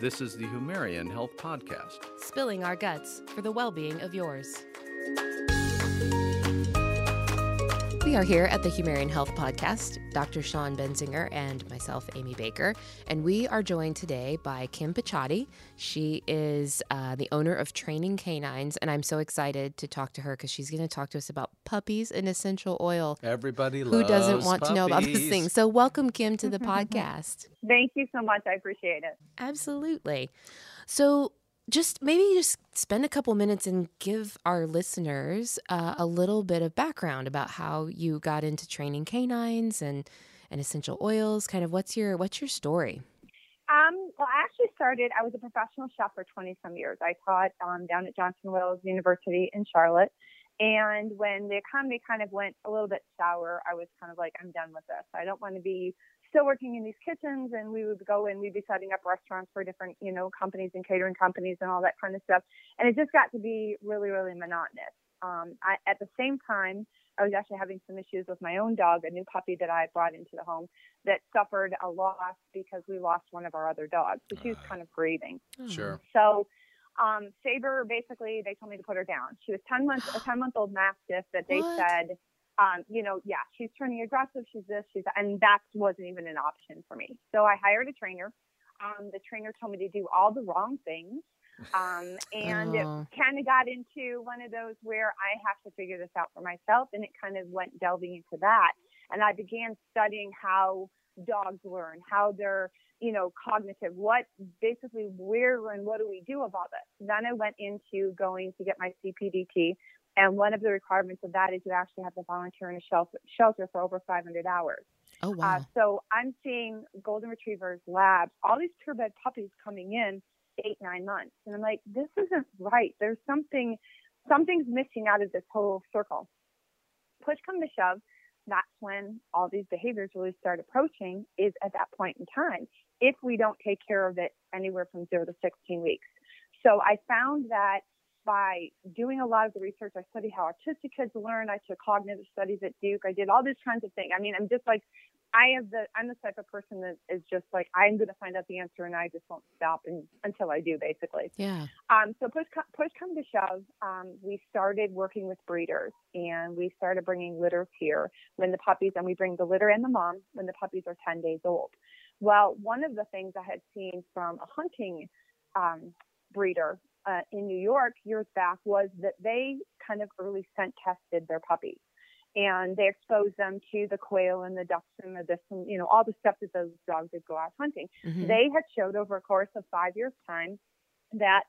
This is the Humarian Health Podcast. Spilling our guts for the well being of yours. We are here at the Humarian Health Podcast, Dr. Sean Benzinger and myself, Amy Baker, and we are joined today by Kim Picciotti. She is uh, the owner of Training Canines, and I'm so excited to talk to her because she's going to talk to us about puppies and essential oil. Everybody loves. Who doesn't want puppies. to know about this thing? So, welcome, Kim, to the podcast. Thank you so much. I appreciate it. Absolutely. So, just maybe just spend a couple minutes and give our listeners uh, a little bit of background about how you got into training canines and and essential oils. Kind of what's your what's your story? Um, well, I actually started. I was a professional chef for 20 some years. I taught um, down at Johnson Wales University in Charlotte. And when the economy kind of went a little bit sour, I was kind of like, I'm done with this. I don't want to be still working in these kitchens. And we would go and we'd be setting up restaurants for different, you know, companies and catering companies and all that kind of stuff. And it just got to be really, really monotonous. Um, I, at the same time, I was actually having some issues with my own dog, a new puppy that I brought into the home that suffered a loss because we lost one of our other dogs. So she was kind of grieving. Sure. So um, Saber, basically, they told me to put her down. She was 10 months, a 10 month old mastiff that they What? said, um, you know, yeah, she's turning aggressive. She's this, she's that. And that wasn't even an option for me. So I hired a trainer. Um, the trainer told me to do all the wrong things. Um, and it Oh. kind of got into one of those where I have to figure this out for myself. And it kind of went delving into that. And I began studying how dogs learn, how they're, you know, cognitive, what basically where and what do we do about this. Then I went into going to get my CPDT. And one of the requirements of that is you actually have to volunteer in a shelter, shelter for over 500 hours. Oh wow. Uh, so I'm seeing golden retrievers, labs, all these purebred puppies coming in eight, nine months. And I'm like, this isn't right. There's something, something's missing out of this whole circle. Push come to shove, that's when all these behaviors really start approaching is at that point in time if we don't take care of it anywhere from zero to 16 weeks. So I found that by doing a lot of the research, I studied how autistic kids learn. I took cognitive studies at Duke. I did all these kinds of things. I mean, I'm just like, I have the, I'm the type of person that is just like, I'm going to find out the answer and I just won't stop and, until I do, basically. yeah. Um, so push, push come to shove, um, we started working with breeders and we started bringing litters here when the puppies, and we bring the litter and the mom when the puppies are 10 days old. Well, one of the things I had seen from a hunting um, breeder uh, in New York years back was that they kind of early scent tested their puppies. And they exposed them to the quail and the ducks and the this and you know all the stuff that those dogs would go out hunting Mhm. they had showed over a course of five years time that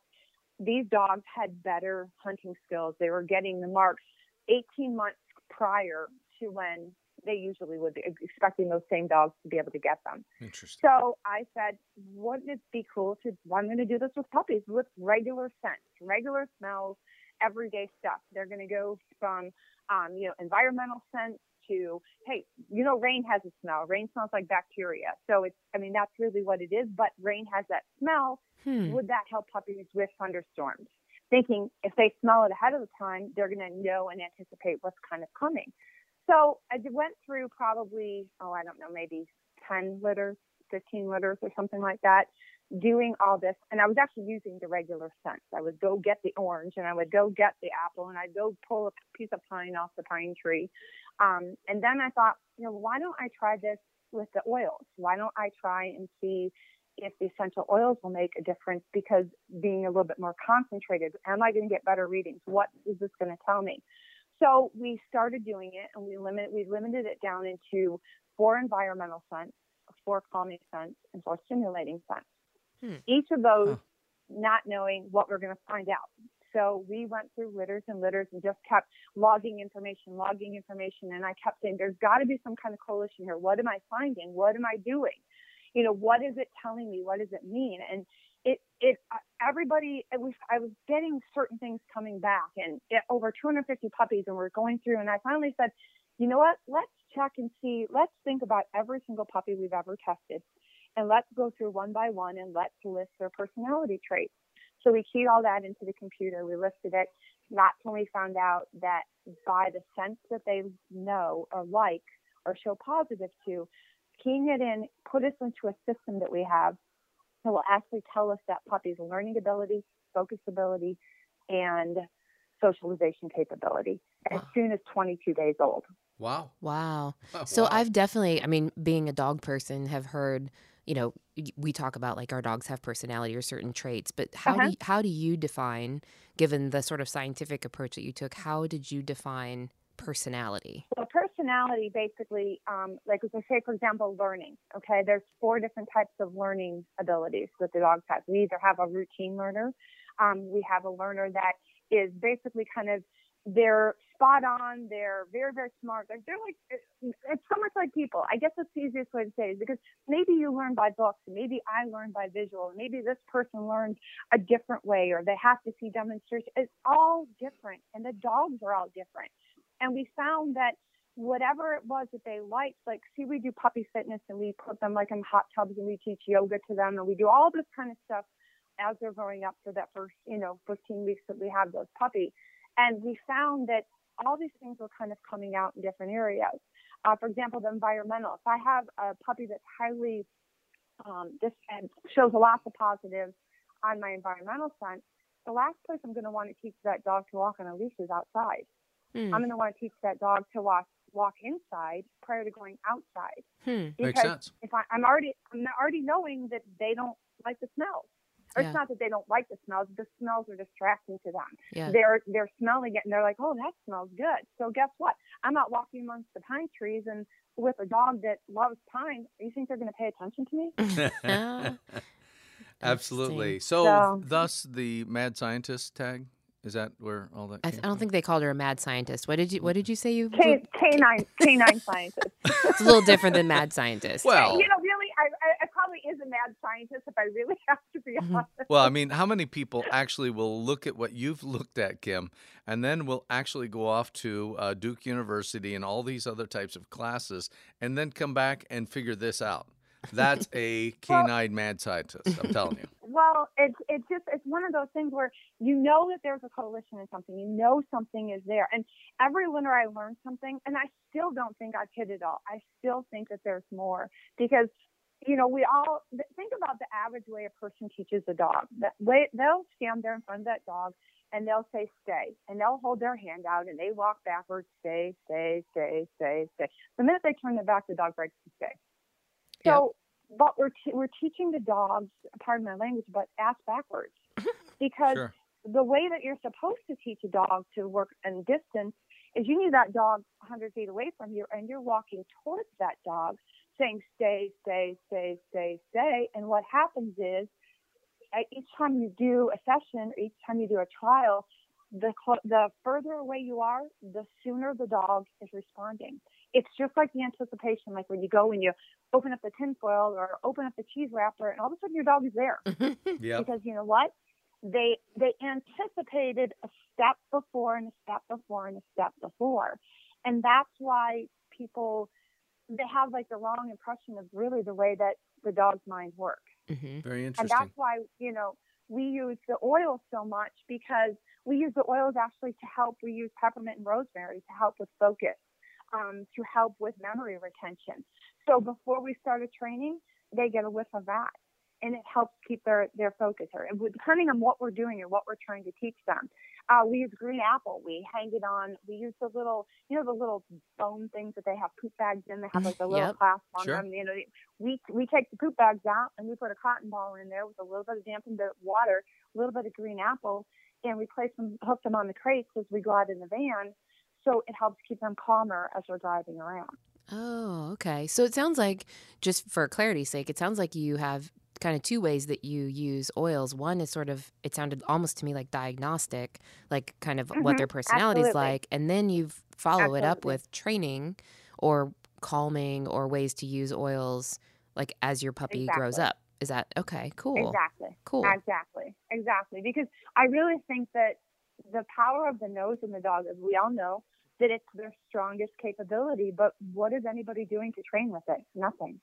these dogs had better hunting skills they were getting the marks 18 months prior to when they usually would be expecting those same dogs to be able to get them Interesting. so i said wouldn't it be cool to well, i'm going to do this with puppies with regular scents regular smells everyday stuff they're going to go from um, you know environmental sense to hey you know rain has a smell. Rain smells like bacteria. So it's i mean that's really what it is but rain has that smell. Hmm. would that help puppies with thunderstorms? Thinking if they smell it ahead of the time they're going to know and anticipate what's kind of coming. So I went through probably oh i don't know maybe 10 litters 15 litters or something like that doing all this and i was actually using the regular scents. I would go get the orange and i would go get the apple and i'd go pull a piece of pine off the pine tree. Um, and then i thought you know why don't i try this with the oils? Why don't i try and see if the essential oils will make a difference? Because being a little bit more concentrated am i going to get better readings? What is this going to tell me? So we started doing it and we limited we limited it down into four environmental scents four calming scents and four stimulating scents Hmm. each of those Huh. not knowing what we're going to find out. So we went through litters and litters and just kept logging information logging information and i kept saying there's got to be some kind of coalition here. What am i finding? What am i doing? You know what is it telling me? What does it mean? And it it uh, everybody it was i was getting certain things coming back and it, over 250 puppies and we're going through and i finally said you know what? Let's check and see let's think about every single puppy we've ever tested and let's go through one by one and let's list their personality traits so we keyed all that into the computer we listed it that's when we found out that by the sense that they know or like or show positive to keying it in, put us into a system that we have that will actually tell us that puppy's learning ability, focus ability, and socialization capability as Wow. soon as 22 days old. Wow. Wow. Oh, So wow. I've definitely, I mean, being a dog person, have heard, you know, we talk about like our dogs have personality or certain traits, but how Uh-huh. do you, how do you define, given the sort of scientific approach that you took, how did you define personality? Well, personality basically, um, like as I say, for example, learning. Okay, there's four different types of learning abilities that the dogs have. We either have a routine learner, um, we have a learner that is basically kind of they're spot on, they're very very smart. They're, they're like it's, so much like people. I guess that's the easiest way to say it because maybe you learn by books, maybe I learn by visual, maybe this person learns a different way, or they have to see demonstration. It's all different, and the dogs are all different. And we found that whatever it was that they liked, like, see, we do puppy fitness and we put them like in hot tubs and we teach yoga to them and we do all this kind of stuff as they're growing up for that first, you know, 15 weeks that we have those puppies. And we found that all these things were kind of coming out in different areas. Uh, for example, the environmental. If I have a puppy that's highly, um, this and shows lots of positives on my environmental sense, the last place I'm going to want to teach that dog to walk on a leash is outside. Hmm. I'm going to want to teach that dog to walk walk inside prior to going outside. Hmm. Makes Because sense. if I, I'm already I'm already knowing that they don't like the smells. Or Yeah. it's not that they don't like the smells; the smells are distracting to them. Yeah. They're they're smelling it and they're like, "Oh, that smells good." So guess what? I'm out walking amongst the pine trees and with a dog that loves pine. You think they're going to pay attention to me? Absolutely. So, So- thus the mad scientist tag. Is that where all that? I, Came th- I don't from? think they called her a mad scientist. What did you What did you say? You K canine canine scientist. it's a little different than mad scientist. Well, you know, really, I, I, I probably is a mad scientist if I really have to be Mhm. honest. Well, I mean, how many people actually will look at what you've looked at, Kim, and then will actually go off to uh, Duke University and all these other types of classes, and then come back and figure this out? That's a canine mad scientist. I'm telling you. Well, it's it's just it's one of those things where you know that there's a coalition in something. You know something is there, and every winter I learn something, and I still don't think I've hit it all. I still think that there's more because you know we all think about the average way a person teaches a dog. That way they'll stand there in front of that dog and they'll say stay, and they'll hold their hand out and they walk backwards, stay, stay, stay, stay, stay. The minute they turn their back, the dog breaks to stay. So, but we're te- we're teaching the dogs, pardon my language, but ass backwards, because Sure. the way that you're supposed to teach a dog to work in distance is you need that dog 100 feet away from you, and you're walking towards that dog, saying stay, stay, stay, stay, stay. And what happens is, at each time you do a session, or each time you do a trial, the the further away you are, the sooner the dog is responding. It's just like the anticipation, like when you go and you open up the tinfoil or open up the cheese wrapper, and all of a sudden your dog is there Yeah. because you know what they they anticipated a step before and a step before and a step before and that's why people they have like the wrong impression of really the way that the dog's mind works. Hmm Very interesting. and that's why you know we use the oil so much because we use the oils actually to help we use peppermint and rosemary to help with focus um, to help with memory retention. So before we start a training they get a whiff of that and it helps keep their their focus or depending on what we're doing or what we're trying to teach them uh, we use green apple we hang it on we use the little you know the little bone things that they have poop bags in they have like a little Yep. clasp on Sure. them you know we we take the poop bags out and we put a cotton ball in there with a little bit of dampened water a little bit of green apple and we place them hook them on the crates as we go out in the van so it helps keep them calmer as we're driving around Oh, okay. So it sounds like, just for clarity's sake, it sounds like you have kind of two ways that you use oils. One is sort of, it sounded almost to me like diagnostic, like kind of what Mhm, their personality is like. And then you follow it up with training or calming or ways to use oils like as your puppy grows up. Is that okay? Cool. Exactly. Cool. Exactly. Exactly. Because I really think that the power of the nose in the dog, as we all know, that it's their strongest capability. But what is anybody doing to train with it? Nothing.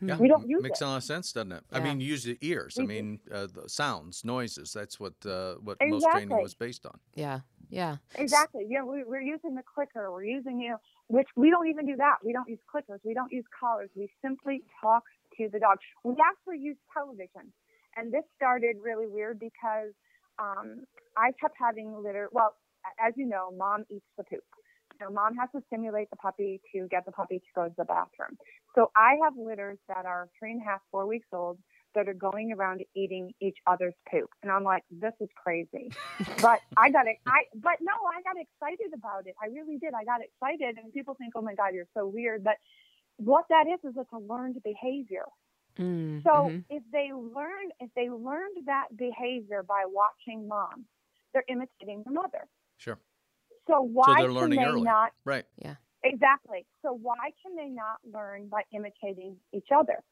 Yeah, We don't use makes it. a lot of sense, doesn't it? I Yeah. mean, use the ears. I We do. mean, uh, the sounds, noises. That's what uh, what most training was based on. Yeah. Yeah. Exactly. You know, we, we're using the clicker. We're using, you know, which we don't even do that. We don't use clickers. We don't use collars. We simply talk to the dog. We actually use television. and this started really weird because um, I kept having litter. Well, as you know, mom eats the poop. So mom has to stimulate the puppy to get the puppy to go to the bathroom. So I have litters that are three and a half, four weeks old that are going around eating each other's poop. And I'm like, this is crazy. but I got it. I, but no, I got excited about it. I really did. I got excited and people think, oh my God, you're so weird. But what that is, is it's a learned behavior. Mm, So mhm. if they learn, if they learned that behavior by watching mom, they're imitating the mother. Sure. So why they're can they early. not Right. Yeah. Exactly. So why can they not learn by imitating each other?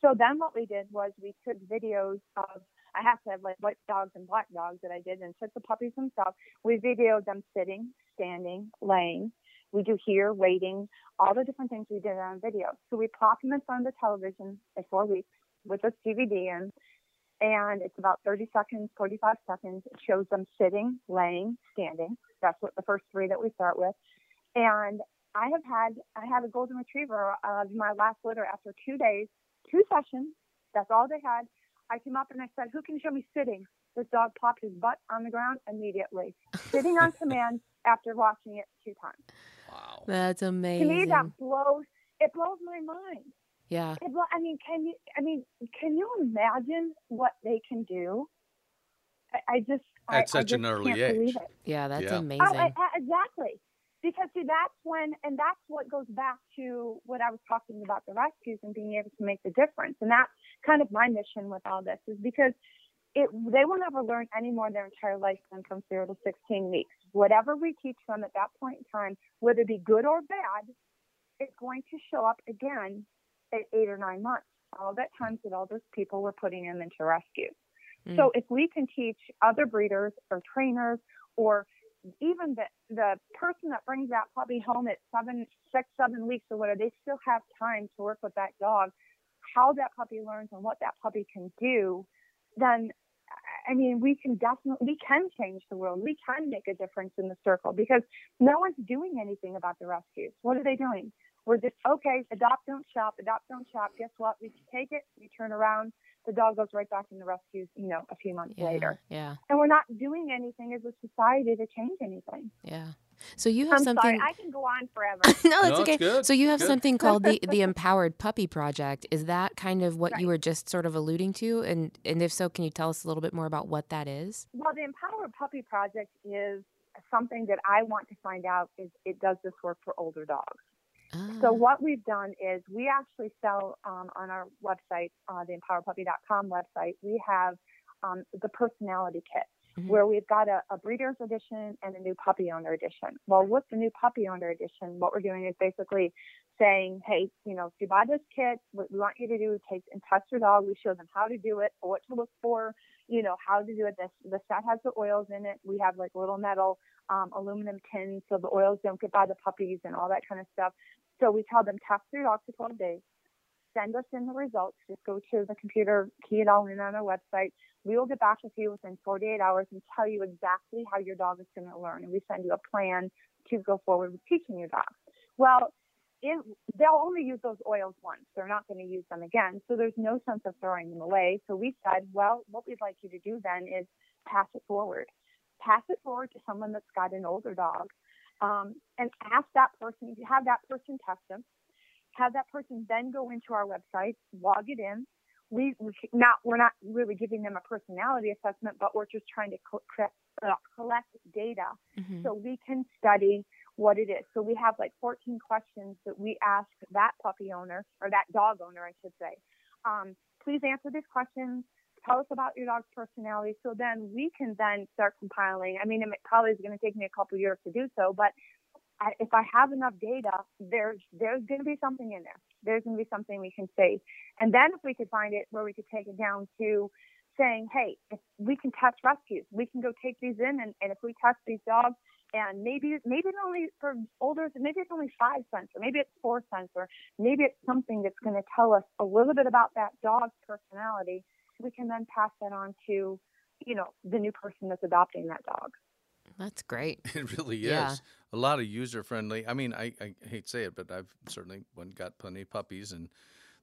So then what we did was we took videos of I have to have like white dogs and black dogs that I did and took the puppies themselves. We videoed them sitting, standing, laying. We do here, waiting, all the different things we did on video. So we plopped them in front of the television for four weeks with this DVD in and it's about 30 seconds, 45 seconds. It shows them sitting, laying, standing. That's what the first three that we start with. And I have had I had a golden retriever of my last litter after two days, two sessions. That's all they had. I came up and I said, "Who can show me sitting?" This dog popped his butt on the ground immediately, sitting on command after watching it two times. Wow. That's amazing. To amazing. me, that blows it blows my mind. Yeah. Eh, well, I mean, can you? I mean, can you imagine what they can do? I, I just I, At such I an early age. Yeah, that's Yeah. Oh, amazing. Oh, I- I- exactly. Because see, that's when, and that's what goes back to what I was talking about the rescues and being able to make the difference. And that's kind of my mission with all this is because it, they will never learn any more their entire life than from zero to 16 weeks. Whatever we teach them at that point in time, whether it be good or bad, it's going to show up again at eight or nine months. All that times that all those people were putting them into rescue. Mm. So if we can teach other breeders or trainers or even the the person that brings that puppy home at seven, six, seven weeks or whatever, they still have time to work with that dog, how that puppy learns and what that puppy can do, then I mean we can definitely we can change the world. We can make a difference in the circle because no one's doing anything about the rescues. What are they doing? We're just okay, adopt, don't shop, adopt, don't shop. Guess what? We take it, we turn around, the dog goes right back in the rescues, you know, a few months yeah, later. Yeah. And we're not doing anything as a society to change anything. Yeah. So you have I'm something. sorry, I can go on forever. no, that's No, it's okay. good. So you have Good. something called the the Empowered Puppy Project. Is that kind of what you were just sort of alluding to? And and if so, can you tell us a little bit more about what that is? well, the Empowered Puppy Project is something that I want to find out is it does this work for older dogs. So Ah, what we've done is we actually sell um, on our website, uh, the empowerpuppy.com website, we have um, the personality kit Mhm. where we've got a, a breeder's edition and a new puppy owner edition. Well, with the new puppy owner edition, what we're doing is basically saying, hey, you know, if you buy this kit, what we want you to do is take and test your dog. We show them how to do it, what to look for, you know, how to do it. This the set has the oils in it. We have like little metal um, aluminum tins so the oils don't get by the puppies and all that kind of stuff. So we tell them test your dog for 12 days. Send us in the results. Just go to the computer, key it all in on our website. We will get back with you within 48 hours and tell you exactly how your dog is going to learn. And we send you a plan to go forward with teaching your dog. Well, it, they'll only use those oils once. They're not going to use them again. So there's no sense of throwing them away. So we said, well, what we'd like you to do then is pass it forward. Pass it forward to someone that's got an older dog um, and ask that person, have that person test them. Have that person then go into our website, log it in. We, we not we're not really giving them a personality assessment, but we're just trying to co- collect, uh, collect data mhm. so we can study what it is. So we have like 14 questions that we ask that puppy owner or that dog owner, I should say. Um, please answer these questions. Tell us about your dog's personality. So then we can then start compiling. I mean, it probably is going to take me a couple years to do so, but if I have enough data, there's there's going to be something in there. There's going to be something we can say. And then if we could find it where we could take it down to saying, hey, we can test rescues, we can go take these in, and, and if we test these dogs, and maybe maybe it's only for older, maybe it's only five cents, or maybe it's four cents, or maybe it's something that's going to tell us a little bit about that dog's personality. We can then pass that on to, you know, the new person that's adopting that dog. That's great. It really is. Yeah. A lot of user friendly. I mean, I, I hate to say it, but I've certainly one got plenty of puppies and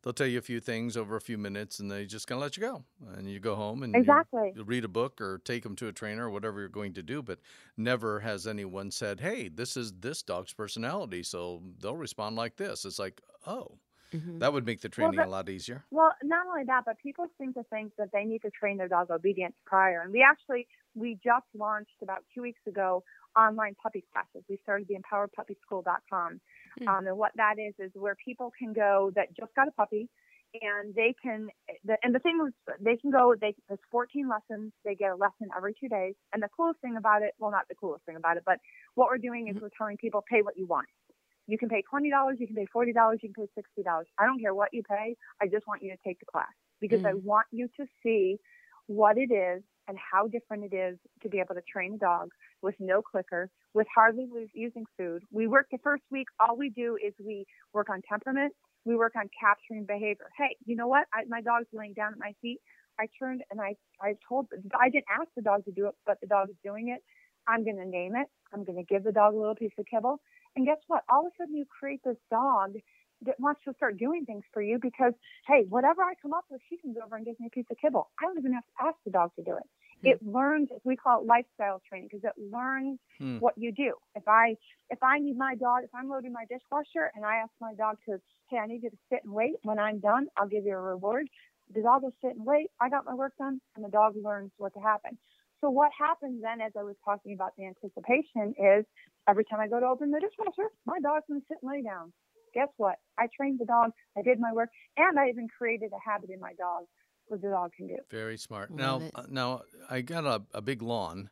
they'll tell you a few things over a few minutes, and they just gonna let you go, and you go home and exactly. you read a book or take them to a trainer or whatever you're going to do. But never has anyone said, "Hey, this is this dog's personality, so they'll respond like this." It's like, oh. Mhm. That would make the Well, training but- a lot easier. Well, not only that, but people seem to think that they need to train their dog obedience prior. And we actually, we just launched about two weeks ago online puppy classes. We started the empoweredpuppyschool.com. Hmm. Um, and what that is, is where people can go that just got a puppy and they can, the, and the thing was, they can go, they, there's 14 lessons. They get a lesson every two days. And the coolest thing about it, well, not the coolest thing about it, but what we're doing is Mhm. we're telling people pay what you want. You can pay $20, you can pay $40, you can pay $60. I don't care what you pay. I just want you to take the class because I Mm. want you to see what it is and how different it is to be able to train a dog with no clicker, with hardly using food. We work the first week. All we do is we work on temperament. We work on capturing behavior. Hey, you know what? I, my dog's laying down at my feet. I turned and I, I told, I didn't ask the dog to do it, but the dog is doing it. I'm going to name it. I'm going to give the dog a little piece of kibble. And guess what? All of a sudden you create this dog that wants to start doing things for you because, hey, whatever I come up with, she comes over and gives me a piece of kibble. I don't even have to ask the dog to do it. It learns, we call it lifestyle training because it learns Hmm. what you do. If I if I need my dog, if I'm loading my dishwasher and I ask my dog to, hey, I need you to sit and wait. When I'm done, I'll give you a reward. The dog will sit and wait. I got my work done, and the dog learns what to happen. So what happens then, as I was talking about the anticipation, is every time I go to open the dishwasher, my dog's gonna sit and lay down. Guess what? I trained the dog. I did my work, and I even created a habit in my dog what the dog can do. Very smart. Love now, it. uh, now I got a, a big lawn.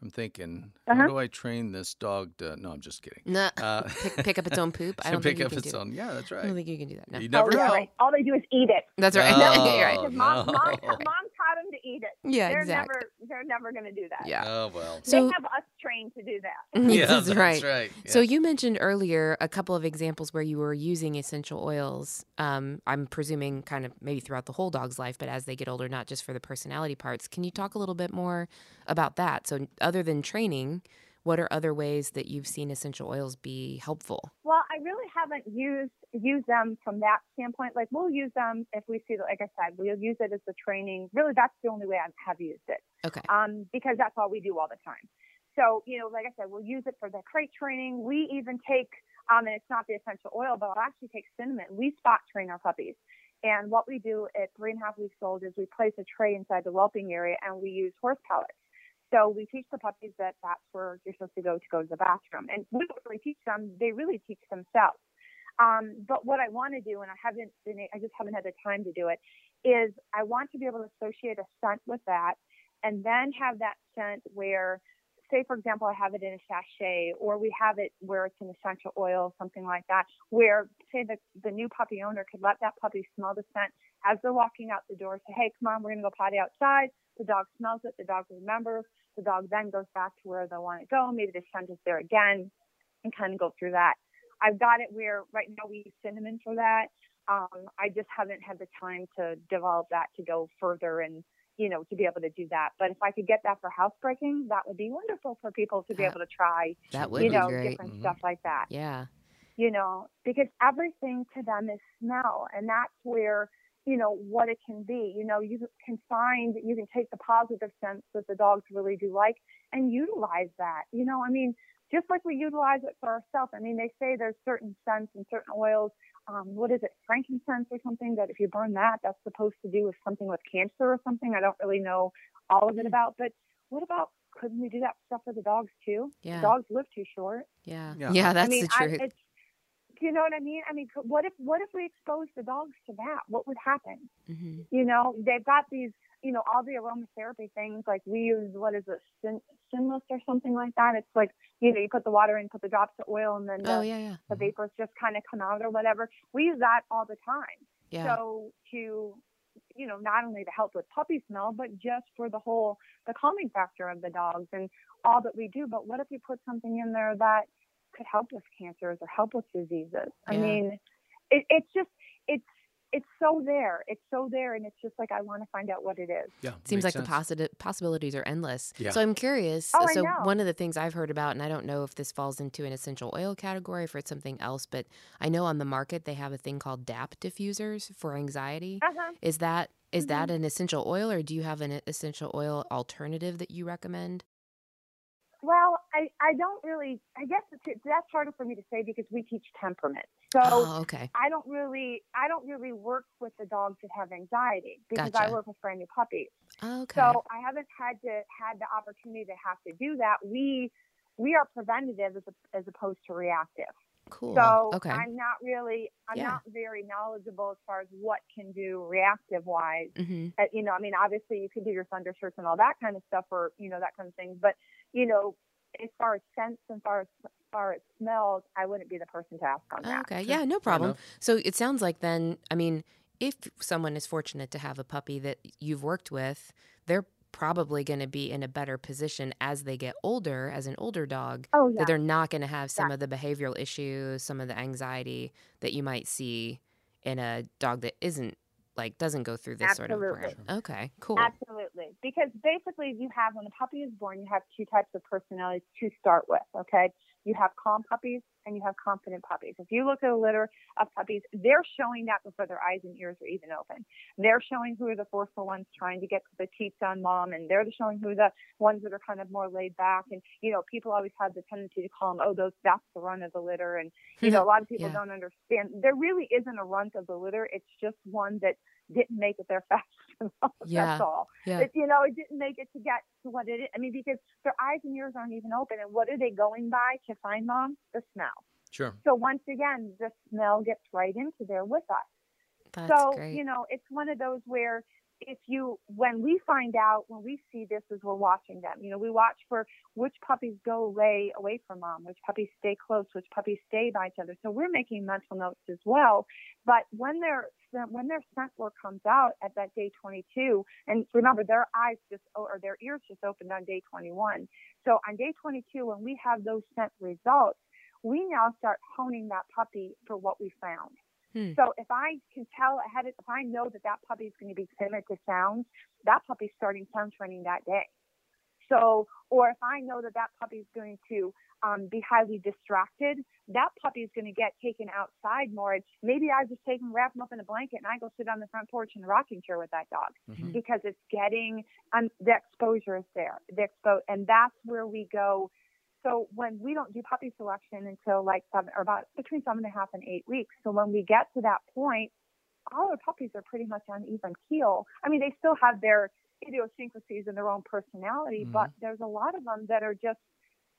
I'm thinking, Uh-huh. how do I train this dog to? No, I'm just kidding. Nah, Uh, pick, pick up its own poop. I don't pick think you up can its do own. Yeah, that's that. I don't think you can do that. No. You never oh, yeah, know. right. All they do is eat it. That's right. No. You're right. Because mom, mom, mom taught them to eat it. Yeah, they're exactly. never they're never going to do that. Yeah. Oh well. they So have us trained to do that. Yeah, that's, right. That's right. So you mentioned earlier a couple of examples where you were using essential oils. Um, I'm presuming kind of maybe throughout the whole dog's life, but as they get older, not just for the personality parts. Can you talk a little bit more about that? So other than training, what are other ways that you've seen essential oils be helpful? Well, I really haven't used used them from that standpoint. Like we'll use them if we see, the like I said, we'll use it as the training. Really, that's the only way I have used it. Okay. um, because that's all we do all the time. So, you know, like I said, we'll use it for the crate training. We even take, um, and it's not the essential oil, but I'll actually take cinnamon. We spot train our puppies. And what we do at three and a half weeks old is we place a tray inside the whelping area and we use horse pellets. So we teach the puppies that that's where you're supposed to go to go to the bathroom. And we don't really teach them, they really teach themselves. Um, but what I want to do, and I haven't been, I just haven't had the time to do it, is I want to be able to associate a scent with that and then have that scent where say for example i have it in a sachet or we have it where it's an essential oil something like that where say the, the new puppy owner could let that puppy smell the scent as they're walking out the door say hey come on we're going to go potty outside the dog smells it the dog remembers the dog then goes back to where they want to go maybe the scent is there again and kind of go through that i've got it where right now we use cinnamon for that um, i just haven't had the time to develop that to go further and you know, to be able to do that. But if I could get that for housebreaking, that would be wonderful for people to be That- able to try, That would you be know, great. different Mhm. stuff like that. Yeah. You know, because everything to them is smell, and that's where you know what it can be. You know, you can find you can take the positive scents that the dogs really do like and utilize that. You know, I mean, just like we utilize it for ourselves. I mean, they say there's certain scents and certain oils. Um, what is it, frankincense or something? That if you burn that, that's supposed to do with something with cancer or something. I don't really know all of it Mm. about, but what about couldn't we do that stuff for the dogs too? Yeah. Dogs live too short. Yeah. Yeah. Yeah. That's I mean, the truth. I, it's, do you know what I mean? I mean, what if what if we exposed the dogs to that? What would happen? hmm You know, they've got these, you know, all the aromatherapy things. Like we use what is it, sin, sinless or something like that. It's like you know, you put the water in, put the drops of oil, and then the, Oh, yeah. Yeah. the vapors just kind of come out or whatever. We use that all the time. Yeah. So to you know, not only to help with puppy smell, but just for the whole the calming factor of the dogs and all that we do. But what if you put something in there that could help with cancers or help with diseases? I Yeah. mean, it, it's just it's it's so there. It's so there, and it's just like I want to find out what it is. Yeah, Seems like makes the sense. possi- possibilities are endless. Yeah. So I'm curious. Oh, I so know. one of the things I've heard about, and I don't know if this falls into an essential oil category or if it's something else, but I know on the market they have a thing called DAP diffusers for anxiety. Uh-huh. Is that is that Mhm. an essential oil, or do you have an essential oil alternative that you recommend? Well, I, I don't really. I guess it's, that's harder for me to say because we teach temperament. So oh, okay. I don't really I don't really work with the dogs that have anxiety because I work with brand new puppies. Oh, okay. So I haven't had to had the opportunity to have to do that. We we are preventative as, a, as opposed to reactive. cool. So okay. I'm not really I'm Yeah. not very knowledgeable as far as what can do reactive wise. hmm Uh, you know, I mean, obviously you can do your thunder shirts and all that kind of stuff, or you know that kind of thing. But you know, as far as scents and far as, as far as smells, I wouldn't be the person to ask on that. Okay. Sure. Yeah, no problem. So it sounds like then, I mean, if someone is fortunate to have a puppy that you've worked with, they're probably going to be in a better position as they get older, as an older dog, Oh yeah. that they're not going to have some of the behavioral issues, some of the anxiety that you might see in a dog that isn't like doesn't go through this sort of Absolutely. Okay, cool. Absolutely. Because basically, you have, when a puppy is born, you have two types of personalities to start with, okay? You have calm puppies and you have confident puppies. If you look at a litter of puppies, they're showing that before their eyes and ears are even open. They're showing who are the forceful ones trying to get the teats on mom, and they're showing who the ones that are kind of more laid back. And, you know, people always have the tendency to call them, oh, those, that's the run of the litter. And, you know, a lot of people Yeah. don't understand. There really isn't a runt of the litter. It's just one that didn't make it there fast enough. Yeah. That's all. yeah. It, you know, it didn't make it to get to what it is. I mean, because their eyes and ears aren't even open. And what are they going by to find mom? The smell. Sure. So once again, the smell gets right into there with us. That's so, great. you know, it's one of those where if you, when we find out, when we see this as we're watching them, you know, we watch for which puppies go lay away from mom, which puppies stay close, which puppies stay by each other. So we're making mental notes as well. But when their when their scent work comes out at that day 22, and remember their eyes just or their ears just opened on day 21. So on day 22, when we have those scent results, we now start honing that puppy for what we found. Hmm. So if I can tell ahead, of, if I know that that puppy is going to be timid to sounds, that puppy's starting sound training that day. So, or if I know that that puppy is going to um, be highly distracted, that puppy is going to get taken outside more. Maybe I just take him, wrap him up in a blanket, and I go sit on the front porch in a rocking chair with that dog Mhm. because it's getting um, the exposure is there. The expo- and that's where we go. So when we don't do puppy selection until like seven or about between seven and a half and eight weeks. So when we get to that point, all our puppies are pretty much on even keel. I mean, they still have their idiosyncrasies and their own personality, mm-hmm. but there's a lot of them that are just,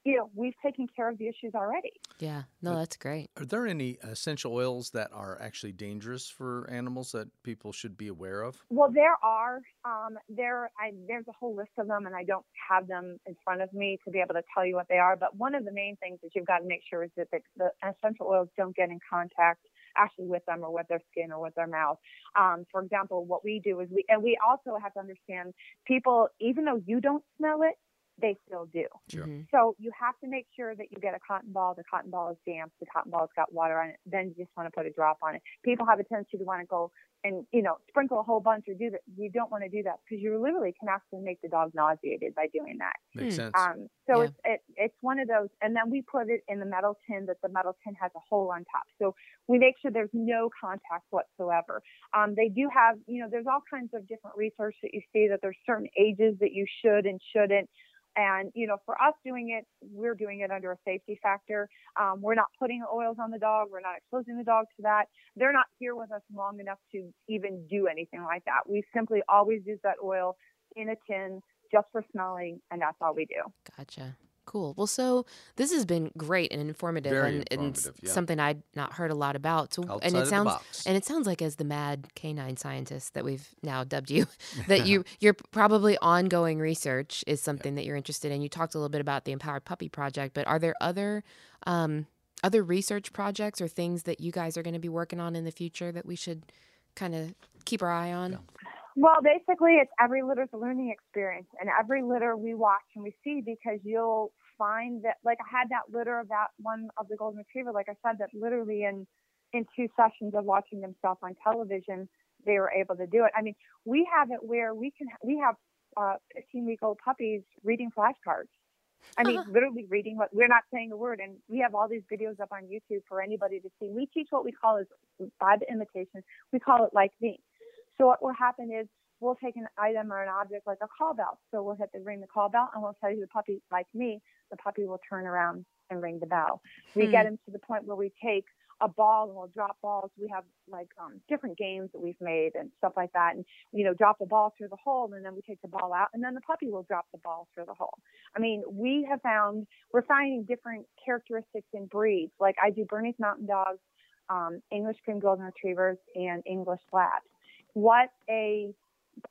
you know, we've taken care of the issues already. yeah. No, But- that's great. Are there any essential oils that are actually dangerous for animals that people should be aware of? Well, there are. Um, there, I, there's a whole list of them, and I don't have them in front of me to be able to tell you what they are. But one of the main things that you've got to make sure is that the, the essential oils don't get in contact actually with them or with their skin or with their mouth. Um, for example, what we do is we, and we also have to understand people, even though you don't smell it, they still do. Sure. Mhm. So you have to make sure that you get a cotton ball. The cotton ball is damp. The cotton ball's got water on it. Then you just want to put a drop on it. People have a tendency to want to go and you know sprinkle a whole bunch or do that. You don't want to do that because you literally can actually make the dog nauseated by doing that. Makes Hmm. sense. Um, so Yeah. it's it, it's one of those, and then we put it in the metal tin that the metal tin has a hole on top. So we make sure there's no contact whatsoever. Um, they do have, you know, there's all kinds of different research that you see that there's certain ages that you should and shouldn't. And you know, for us doing it, we're doing it under a safety factor. Um, we're not putting oils on the dog. We're not exposing the dog to that. They're not here with us long enough to even do anything like that. We simply always use that oil in a tin just for smelling, and that's all we do. Gotcha. Cool. Well, so this has been great and informative, Very and, and informative, yeah. something I'd not heard a lot about. So, Outside and it sounds and it sounds like as the mad canine scientist that we've now dubbed you, that you you're probably ongoing research is something that you're interested in. You talked a little bit about the Empowered Puppy Project, but are there other um, other research projects or things that you guys are going to be working on in the future that we should kind of keep our eye on? Yeah. Well, basically, it's every litter's a learning experience, and every litter we watch and we see because you'll find that, like I had that litter of that one of the golden retriever, like I said, that literally in in two sessions of watching themselves on television, they were able to do it. I mean, we have it where we can we have uh, 15 week old puppies reading flashcards. I mean, literally reading what we're not saying a word, and we have all these videos up on YouTube for anybody to see. We teach what we call is by the imitation. We call it like me. So what will happen is we'll take an item or an object like a call bell. So we'll hit the ring the call bell, and we'll tell you the puppy like me. The puppy will turn around and ring the bell. We Hmm. get them to the point where we take a ball and we'll drop balls. We have like um, different games that we've made and stuff like that. And, you know, drop the ball through the hole and then we take the ball out and then the puppy will drop the ball through the hole. I mean, we have found, we're finding different characteristics in breeds. Like I do Bernese Mountain Dogs, um, English Cream Golden Retrievers, and English Labs. What a,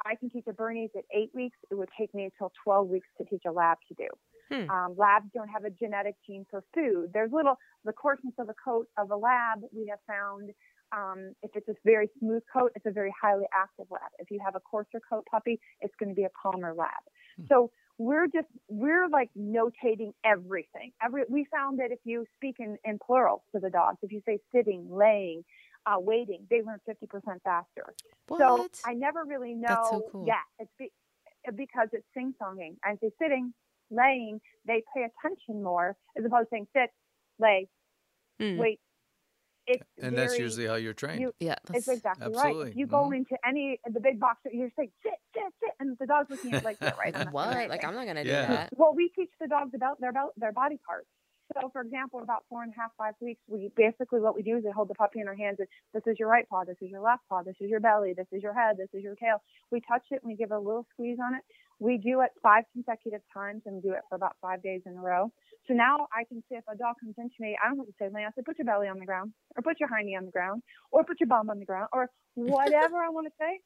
I can teach a Bernese at eight weeks. It would take me until 12 weeks to teach a lab to do. Hmm. Um, labs don't have a genetic gene for food. There's little, the coarseness of a coat of a lab, we have found um, if it's a very smooth coat, it's a very highly active lab. If you have a coarser coat puppy, it's going to be a calmer lab. So we're just we're like notating everything. Every we found that if you speak in, in plural to the dogs, if you say sitting, laying, uh, waiting, they learn 50% faster. What? So I never really know. That's so cool. Yeah, it's be, because it's sing songing. I say sitting, laying, they pay attention more as opposed to saying sit, lay, Hmm. wait. It's And that's usually how you're trained. you- yeah, it's that's, exactly Absolutely. right. You go Mhm. into any the big box, you're saying sit, sit, sit, and the dog's looking at you like, yeah, right. I'm what? Like. I'm not gonna Yeah. do that. Well, we teach the dogs about their about their body parts. So, for example, about four and a half, five weeks, we basically what we do is we hold the puppy in our hands and this is your right paw, this is your left paw, this is your belly, this is your head, this is your tail. We touch it and we give a little squeeze on it. We do it five consecutive times and do it for about five days in a row. So now I can say if a dog comes into me, I don't have to say, Lance, put your belly on the ground, or put your hind hiney on the ground, or put your bum on the ground, or whatever I want to say.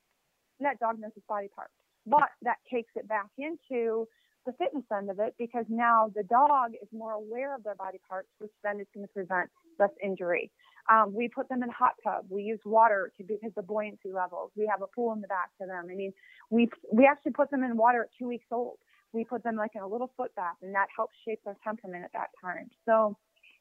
And that dog knows his body parts. But that takes it back into the fitness end of it because now the dog is more aware of their body parts, which then is going to prevent less injury. Um, we put them in a hot tub. We use water to because the buoyancy levels. We have a pool in the back for them. I mean, we we actually put them in water at two weeks old. We put them like in a little foot bath, and that helps shape their temperament at that time. So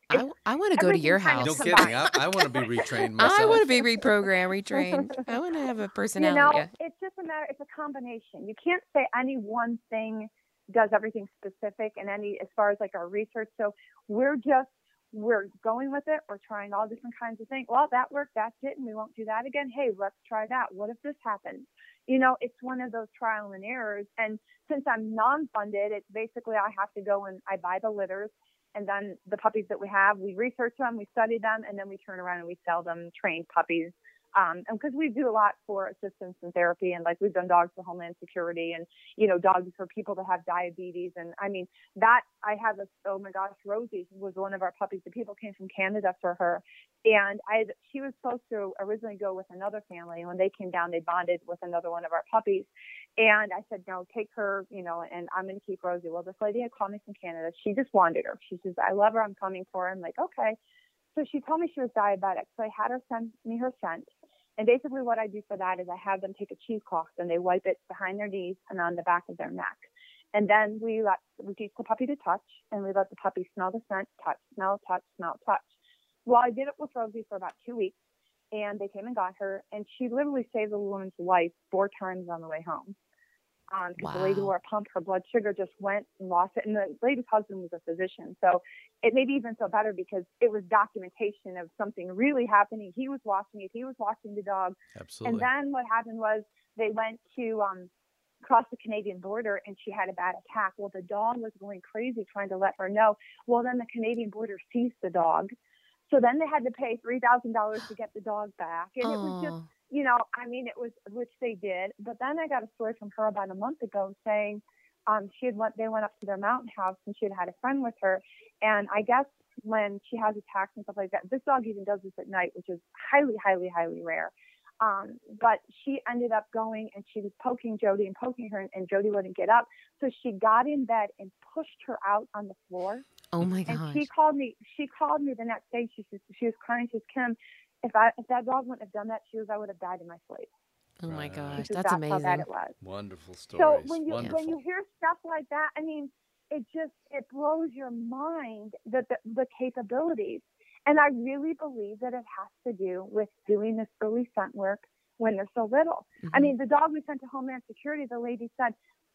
I, I want to go to your house. of No kidding. I, I want to be retrained myself. I want to be reprogrammed, retrained. I want to have a you personality. know, it's just a matter. It's a combination. You can't say any one thing does everything specific and any as far as like our research. So we're just we're going with it. We're trying all different kinds of things. Well, that worked. That didn't. We won't do that again. Hey, let's try that. What if this happens? You know, it's one of those trial and errors. And since I'm non-funded, it's basically I have to go and I buy the litters. And then the puppies that we have, we research them, we study them, and then we turn around and we sell them trained puppies um, and because we do a lot for assistance and therapy, and like we've done dogs for Homeland Security, and you know dogs for people that have diabetes, and I mean that I have a oh my gosh, Rosie was one of our puppies. The people came from Canada for her, and I she was supposed to originally go with another family, and when they came down, they bonded with another one of our puppies, and I said no, take her, you know, and I'm to keep Rosie. Well, this lady had called me from Canada. She just wanted her. She says I love her. I'm coming for her. I'm like okay. So she told me she was diabetic. So I had her send me her scent. And basically, what I do for that is I have them take a cheesecloth and they wipe it behind their knees and on the back of their neck. And then we let we teach the puppy to touch, and we let the puppy smell the scent, touch, smell, touch, smell, touch. Well, I did it with Rosie for about two weeks, and they came and got her, and she literally saved the woman's life four times on the way home. Um, because the lady wore a pump, her blood sugar just went and lost it, and the lady's husband was a physician, so it made me even feel better because it was documentation of something really happening. He was watching it, he was watching the dog, Absolutely. and then what happened was they went to um, cross the Canadian border and she had a bad attack. Well, the dog was going crazy trying to let her know. Well, then the Canadian border seized the dog. So then they had to pay $3,000 to get the dog back. And it was just, Aw. You know, I mean, it was, which they did. But then I got a story from her about a month ago saying um, she had went, they went up to their mountain house and she had had a friend with her. And I guess when she has attacks and stuff like that, this dog even does this at night, which is highly, highly, highly rare. Um, but she ended up going and she was poking Jody and poking her, and, and Jody wouldn't get up. So she got in bed and pushed her out on the floor. Oh my And she called me. She called me the next day. She says she was crying. She says, "Kim, if I if that dog wouldn't have done that, she was I would have died in my sleep." Oh my Right. She gosh. says, That's How bad amazing. it was. Wonderful story. So when you Wonderful. when you hear stuff like that, I mean, it just it blows your mind that the, the capabilities. And I really believe that it has to do with doing this early scent work when they're so little. I Mhm. mean, the dog we sent to Homeland Security, the lady said,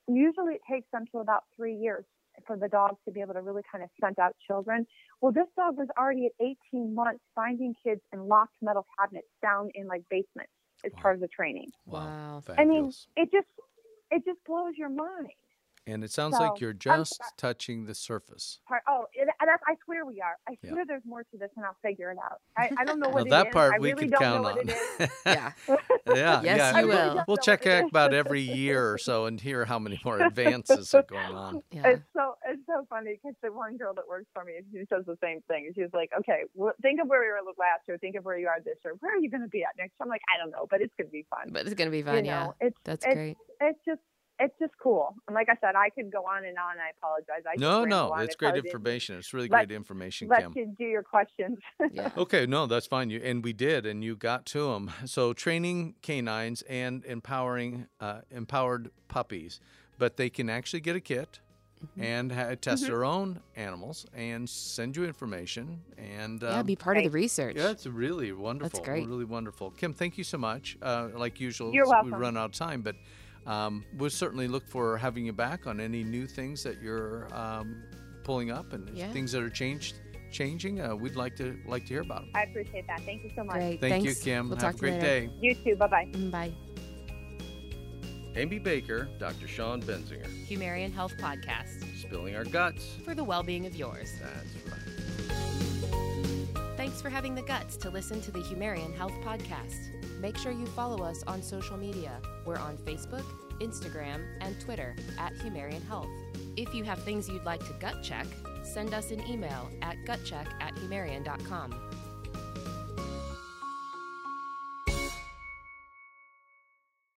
usually it takes them to about three years for the dogs to be able to really kind of scent out children. Well, this dog was already at 18 months finding kids in locked metal cabinets down in like basements as Wow. part of the training. Wow. I mean, it just it just blows your mind. And it sounds so, like you're just sorry. touching the surface. Part, oh, it, and that's, I swear we are. I Yeah. swear there's more to this, and I'll figure it out. I, I don't know what it that is. part I we really could count on. Yeah. yeah, Yes, yeah. you we'll- will. don't We'll check back about every year or so and hear how many more advances are going on. Yeah. It's so it's so funny because the one girl that works for me, she says the same thing. And she's like, "Okay, well, think of where we were last year. Think of where you are this year. Where are you going to be at next?" year? I'm like, "I don't know, but it's going to be fun." But it's gonna be fun. you yeah. know, it's That's it's, great. It's just it's just cool. And like I said, I could go on and on. I apologize. I just No, no, it's great information. It's really let- great information, Let Kim. you do your questions. Yeah. Okay, no, that's fine. You and we did, and you got to them. So training canines and empowering uh, empowered puppies, but they can actually get a kit Mm-hmm. and ha- test their own animals and send you information and yeah. um, Be part of the research. yeah, it's really wonderful. That's great. Really wonderful. Kim, thank you so much. Uh, like usual, You're welcome. we run out of time, but um, we'll certainly look for having you back on any new things that you're um, pulling up and Yeah. things that are changed, changing. Uh, we'd like to like to hear about them. I appreciate that. Thank you so much. Great. Thank Thanks. you, Kim. We'll Have talk a to you great day. You too. Bye bye. Mm, Bye. Amy Baker, Dr. Sean Benzinger, Humarian Health Podcast spilling our guts. for the well-being of yours. That's right. Thanks for having the guts to listen to the Humarian Health Podcast. Make sure you follow us on social media. We're on Facebook, Instagram, and Twitter at Humarian Health. If you have things you'd like to gut check, send us an email at gutcheck at humarian.com.